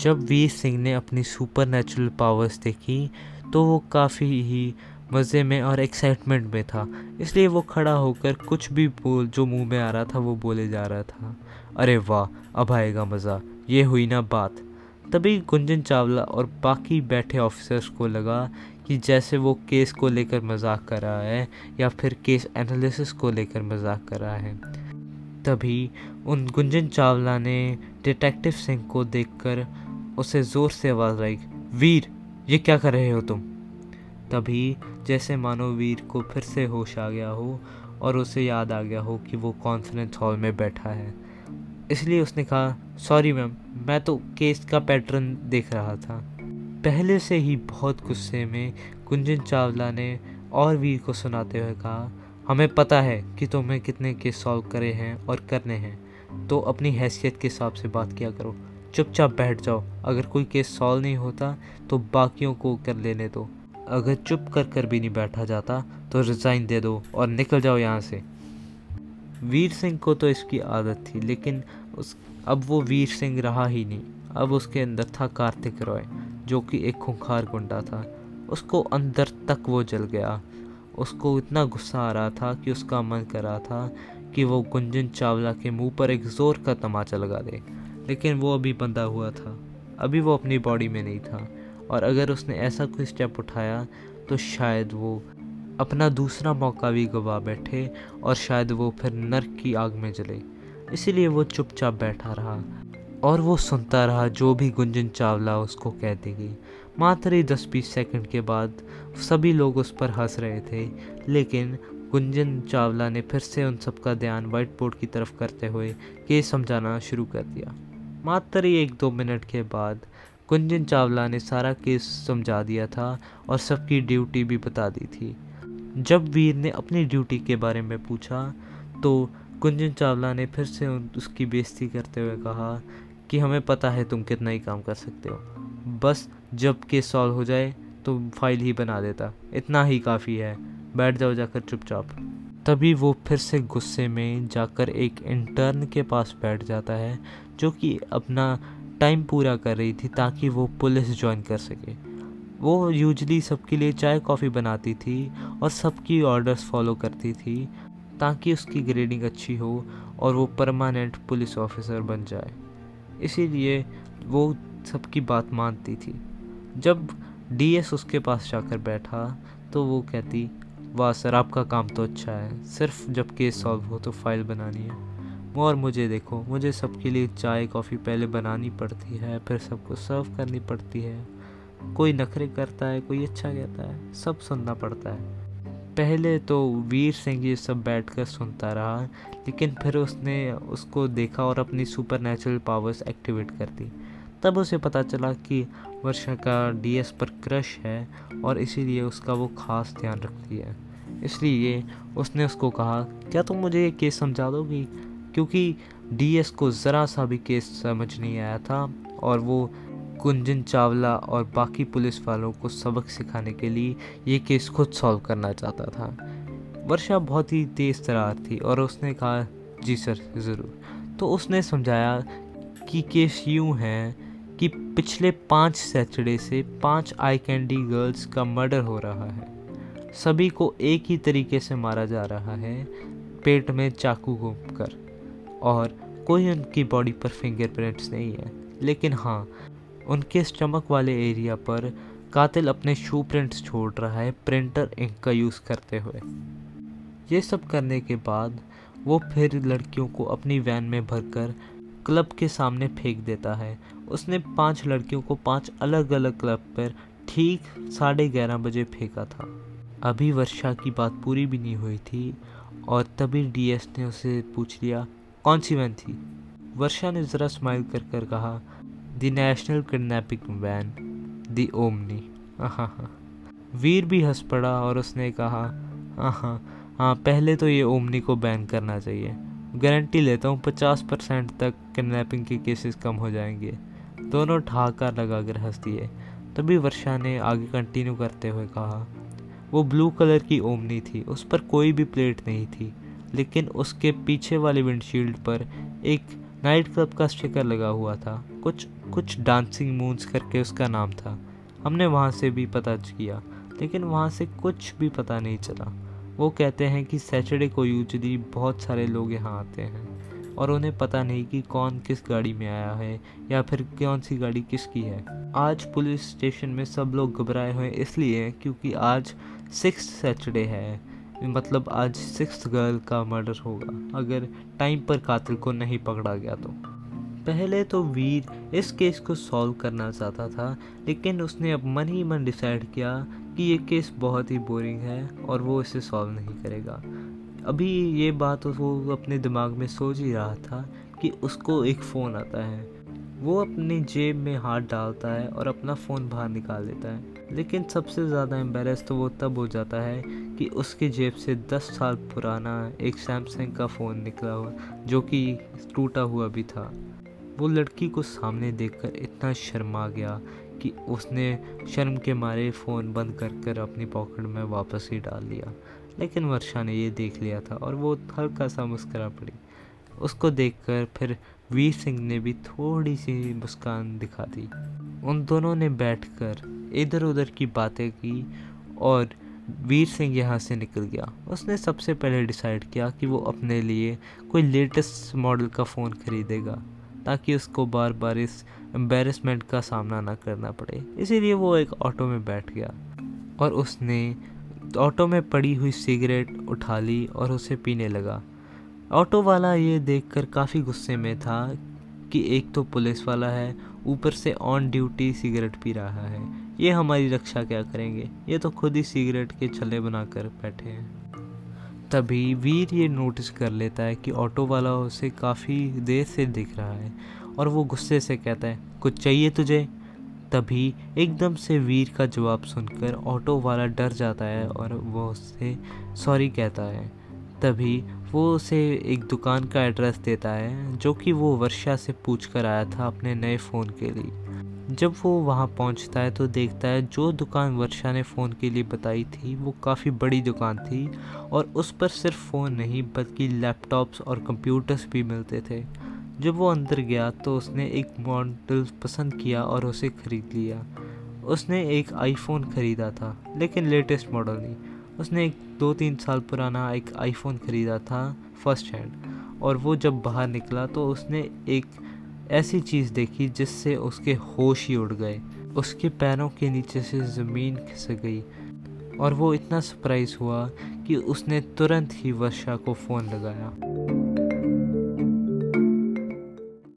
जब वीर सिंह ने अपनी सुपर नेचुरल पावर्स देखी तो वो काफ़ी ही मज़े में और एक्साइटमेंट में था। इसलिए वो खड़ा होकर कुछ भी बोल, जो मुँह में आ रहा था, वो बोले जा रहा था। अरे वाह, अब आएगा मज़ा। ये हुई ना बात। तभी गुंजन चावला और बाकी बैठे ऑफिसर्स को लगा कि जैसे वो केस को लेकर मज़ाक कर रहा है, या फिर केस एनालिसिस को लेकर मज़ाक कर रहा है। तभी उन गुंजन चावला ने डिटेक्टिव सिंह को देखकर उसे ज़ोर से आवाज़ आई वीर, ये क्या कर रहे हो तुम? तभी जैसे मानो वीर को फिर से होश आ गया हो और उसे याद आ गया हो कि वो कॉन्फ्रेंस हॉल में बैठा है। इसलिए उसने कहा, सॉरी मैम, मैं तो केस का पैटर्न देख रहा था। पहले से ही बहुत गुस्से में कुंजन चावला ने और वीर को सुनाते हुए कहा, हमें पता है कि तुम्हें कितने केस सॉल्व करे हैं और करने हैं तो अपनी हैसियत के हिसाब से बात किया करो। चुपचाप बैठ जाओ। अगर कोई केस सॉल्व नहीं होता तो बाकियों को कर लेने दो। अगर चुप कर कर भी नहीं बैठा जाता तो रिज़ाइन दे दो और निकल जाओ यहाँ से। वीर सिंह को तो इसकी आदत थी, लेकिन उस अब वो वीर सिंह रहा ही नहीं। अब उसके अंदर था कार्तिक रॉय, जो कि एक खूंखार गुंडा था। उसको अंदर तक वो जल गया। उसको इतना गुस्सा आ रहा था कि उसका मन कर रहा था कि वो गुंजन चावला के मुँह पर एक ज़ोर का तमाचा लगा दे। लेकिन वो अभी बंधा हुआ था। अभी वो अपनी बॉडी में नहीं था। और अगर उसने ऐसा कोई स्टेप उठाया तो शायद वो अपना दूसरा मौका भी गवा बैठे और शायद वो फिर नर्क की आग में जले। इसीलिए वो चुपचाप बैठा रहा और वो सुनता रहा जो भी गुंजन चावला उसको कह देगी। मात्र ही दस बीस सेकंड के बाद सभी लोग उस पर हंस रहे थे, लेकिन गुंजन चावला ने फिर से उन सबका ध्यान व्हाइट बोर्ड की तरफ़ करते हुए केस समझाना शुरू कर दिया। मात्र एक दो मिनट के बाद कुंजन चावला ने सारा केस समझा दिया था और सबकी ड्यूटी भी बता दी थी। जब वीर ने अपनी ड्यूटी के बारे में पूछा तो कुंजन चावला ने फिर से उसकी बेइज्जती करते हुए कहा कि हमें पता है तुम कितना ही काम कर सकते हो। बस जब केस सॉल्व हो जाए तो फ़ाइल ही बना देता। इतना ही काफ़ी है। बैठ जाओ जाकर चुपचाप। तभी वो फिर से गुस्से में जाकर एक इंटर्न के पास बैठ जाता है, जो कि अपना टाइम पूरा कर रही थी ताकि वो पुलिस ज्वाइन कर सके। वो यूजली सबके लिए चाय कॉफ़ी बनाती थी और सबकी ऑर्डर्स फॉलो करती थी ताकि उसकी ग्रेडिंग अच्छी हो और वो परमानेंट पुलिस ऑफिसर बन जाए। इसीलिए वो सबकी बात मानती थी। जब डीएस उसके पास जाकर बैठा तो वो कहती वाह सर, आपका काम तो अच्छा है। सिर्फ़ जब केस सॉल्व हो तो फ़ाइल बनानी है। और मुझे देखो, मुझे सबके लिए चाय, कॉफ़ी पहले बनानी पड़ती है, फिर सबको सर्व करनी पड़ती है। कोई नखरे करता है, कोई अच्छा कहता है, सब सुनना पड़ता है। पहले तो वीर सिंह ये सब बैठ कर सुनता रहा, लेकिन फिर उसने उसको देखा और अपनी सुपर नेचुरल पावर्स एक्टिवेट कर दी। तब उसे पता चला कि वर्षा का डीएस पर क्रश है और इसीलिए उसका वो खास ध्यान रखती है। इसलिए उसने उसको कहा, क्या तुम मुझे ये केस समझा दोगी? क्योंकि डीएस को ज़रा सा भी केस समझ नहीं आया था और वो कुंजन चावला और बाकी पुलिस वालों को सबक सिखाने के लिए ये केस खुद सॉल्व करना चाहता था। वर्षा बहुत ही तेज़ तरार थी और उसने कहा, जी सर, ज़रूर। तो उसने समझाया कि केस यूँ है कि पिछले पाँच सैटरडे से पाँच आई कैंडी गर्ल्स का मर्डर हो रहा है। सभी को एक ही तरीके से मारा जा रहा है, पेट में चाकू घूम कर और कोई उनकी बॉडी पर फिंगरप्रिंट्स नहीं है। लेकिन हाँ उनके स्टमक वाले एरिया पर कातिल अपने शू प्रिंट्स छोड़ रहा है प्रिंटर इंक का यूज़ करते हुए। ये सब करने के बाद वो फिर लड़कियों को अपनी वैन में भरकर क्लब के सामने फेंक देता है उसने पाँच लड़कियों को पाँच अलग अलग क्लब पर ठीक साढ़े ग्यारह बजे फेंका था। अभी वर्षा की बात पूरी भी नहीं हुई थी और तभी डीएस ने उसे पूछ लिया, कौन सी वैन थी? वर्षा ने ज़रा स्माइल कर कर कहा, the national kidnapping van, the Omni. हाँ हाँ। वीर भी हंस पड़ा और उसने कहा हाँ हाँ हाँ पहले तो ये ओमनी को बैन करना चाहिए। गारंटी लेता हूँ पचास परसेंट तक किडनैपिंग के केसेस कम हो जाएँगे। दोनों ठहाका लगा कर हंस दिए तभी वर्षा ने आगे कंटिन्यू करते हुए कहा, वो ब्लू कलर की ओमनी थी, उस पर कोई भी प्लेट नहीं थी, लेकिन उसके पीछे वाले विंडशील्ड पर एक नाइट क्लब का स्टिकर लगा हुआ था। कुछ कुछ डांसिंग मून्स करके उसका नाम था। हमने वहाँ से भी पता किया, लेकिन वहाँ से कुछ भी पता नहीं चला। वो कहते हैं कि सैटरडे को यूजली बहुत सारे लोग यहाँ आते हैं। और उन्हें पता नहीं कि कौन किस गाड़ी में आया है या फिर कौन सी गाड़ी किसकी है। आज पुलिस स्टेशन में सब लोग घबराए हुए इसलिए क्योंकि आज सिक्स सैटरडे है मतलब आज सिक्स गर्ल का मर्डर होगा, अगर टाइम पर कातिल को नहीं पकड़ा गया तो। पहले तो वीर इस केस को सॉल्व करना चाहता था, लेकिन उसने अब मन ही मन डिसाइड किया कि ये केस बहुत ही बोरिंग है और वो इसे सॉल्व नहीं करेगा। अभी ये बात वो अपने दिमाग में सोच ही रहा था कि उसको एक फ़ोन आता है। वो अपनी जेब में हाथ डालता है और अपना फ़ोन बाहर निकाल लेता है। लेकिन सबसे ज़्यादा एम्बेरस तो वो तब हो जाता है कि उसके जेब से 10 साल पुराना एक सैमसंग का फ़ोन निकला हुआ, जो कि टूटा हुआ भी था। वो लड़की को सामने देखकर इतना शर्मा गया कि उसने शर्म के मारे फ़ोन बंद कर कर अपनी पॉकेट में वापस ही डाल दिया। लेकिन वर्षा ने ये देख लिया था और वो हल्का सा मुस्करा पड़ी। उसको देखकर फिर वीर सिंह ने भी थोड़ी सी मुस्कान दिखा दी। उन दोनों ने बैठकर इधर उधर की बातें की और वीर सिंह यहाँ से निकल गया। उसने सबसे पहले डिसाइड किया कि वो अपने लिए कोई लेटेस्ट मॉडल का फ़ोन खरीदेगा, ताकि उसको बार बार इस एम्बेरसमेंट का सामना ना करना पड़े। इसीलिए वो एक ऑटो में बैठ गया और उसने ऑटो में पड़ी हुई सिगरेट उठा ली और उसे पीने लगा। ऑटो वाला ये देखकर काफ़ी गुस्से में था कि एक तो पुलिस वाला है, ऊपर से ऑन ड्यूटी सिगरेट पी रहा है। ये हमारी रक्षा क्या करेंगे? ये तो खुद ही सिगरेट के छले बनाकर बैठे हैं। तभी वीर ये नोटिस कर लेता है कि ऑटो वाला उसे काफ़ी देर से दिख रहा है और वो गुस्से से कहता है, कुछ चाहिए तुझे? तभी एकदम से वीर का जवाब सुनकर ऑटो वाला डर जाता है और वो उससे सॉरी कहता है। तभी वो उसे एक दुकान का एड्रेस देता है, जो कि वो वर्षा से पूछ कर आया था अपने नए फ़ोन के लिए। जब वो वहाँ पहुँचता है तो देखता है जो दुकान वर्षा ने फ़ोन के लिए बताई थी, वो काफ़ी बड़ी दुकान थी और उस पर सिर्फ़ फ़ोन नहीं, बल्कि लैपटॉप्स और कंप्यूटर्स भी मिलते थे। जब वो अंदर गया तो उसने एक मॉडल पसंद किया और उसे ख़रीद लिया। उसने एक आईफोन ख़रीदा था, लेकिन लेटेस्ट मॉडल नहीं। उसने एक दो तीन साल पुराना एक आईफोन ख़रीदा था फ़र्स्ट हैंड और वो जब बाहर निकला तो उसने एक ऐसी चीज़ देखी जिससे उसके होश ही उड़ गए। उसके पैरों के नीचे से ज़मीन खिसक गई और वो इतना सरप्राइज़ हुआ कि उसने तुरंत ही वर्षा को फ़ोन लगाया।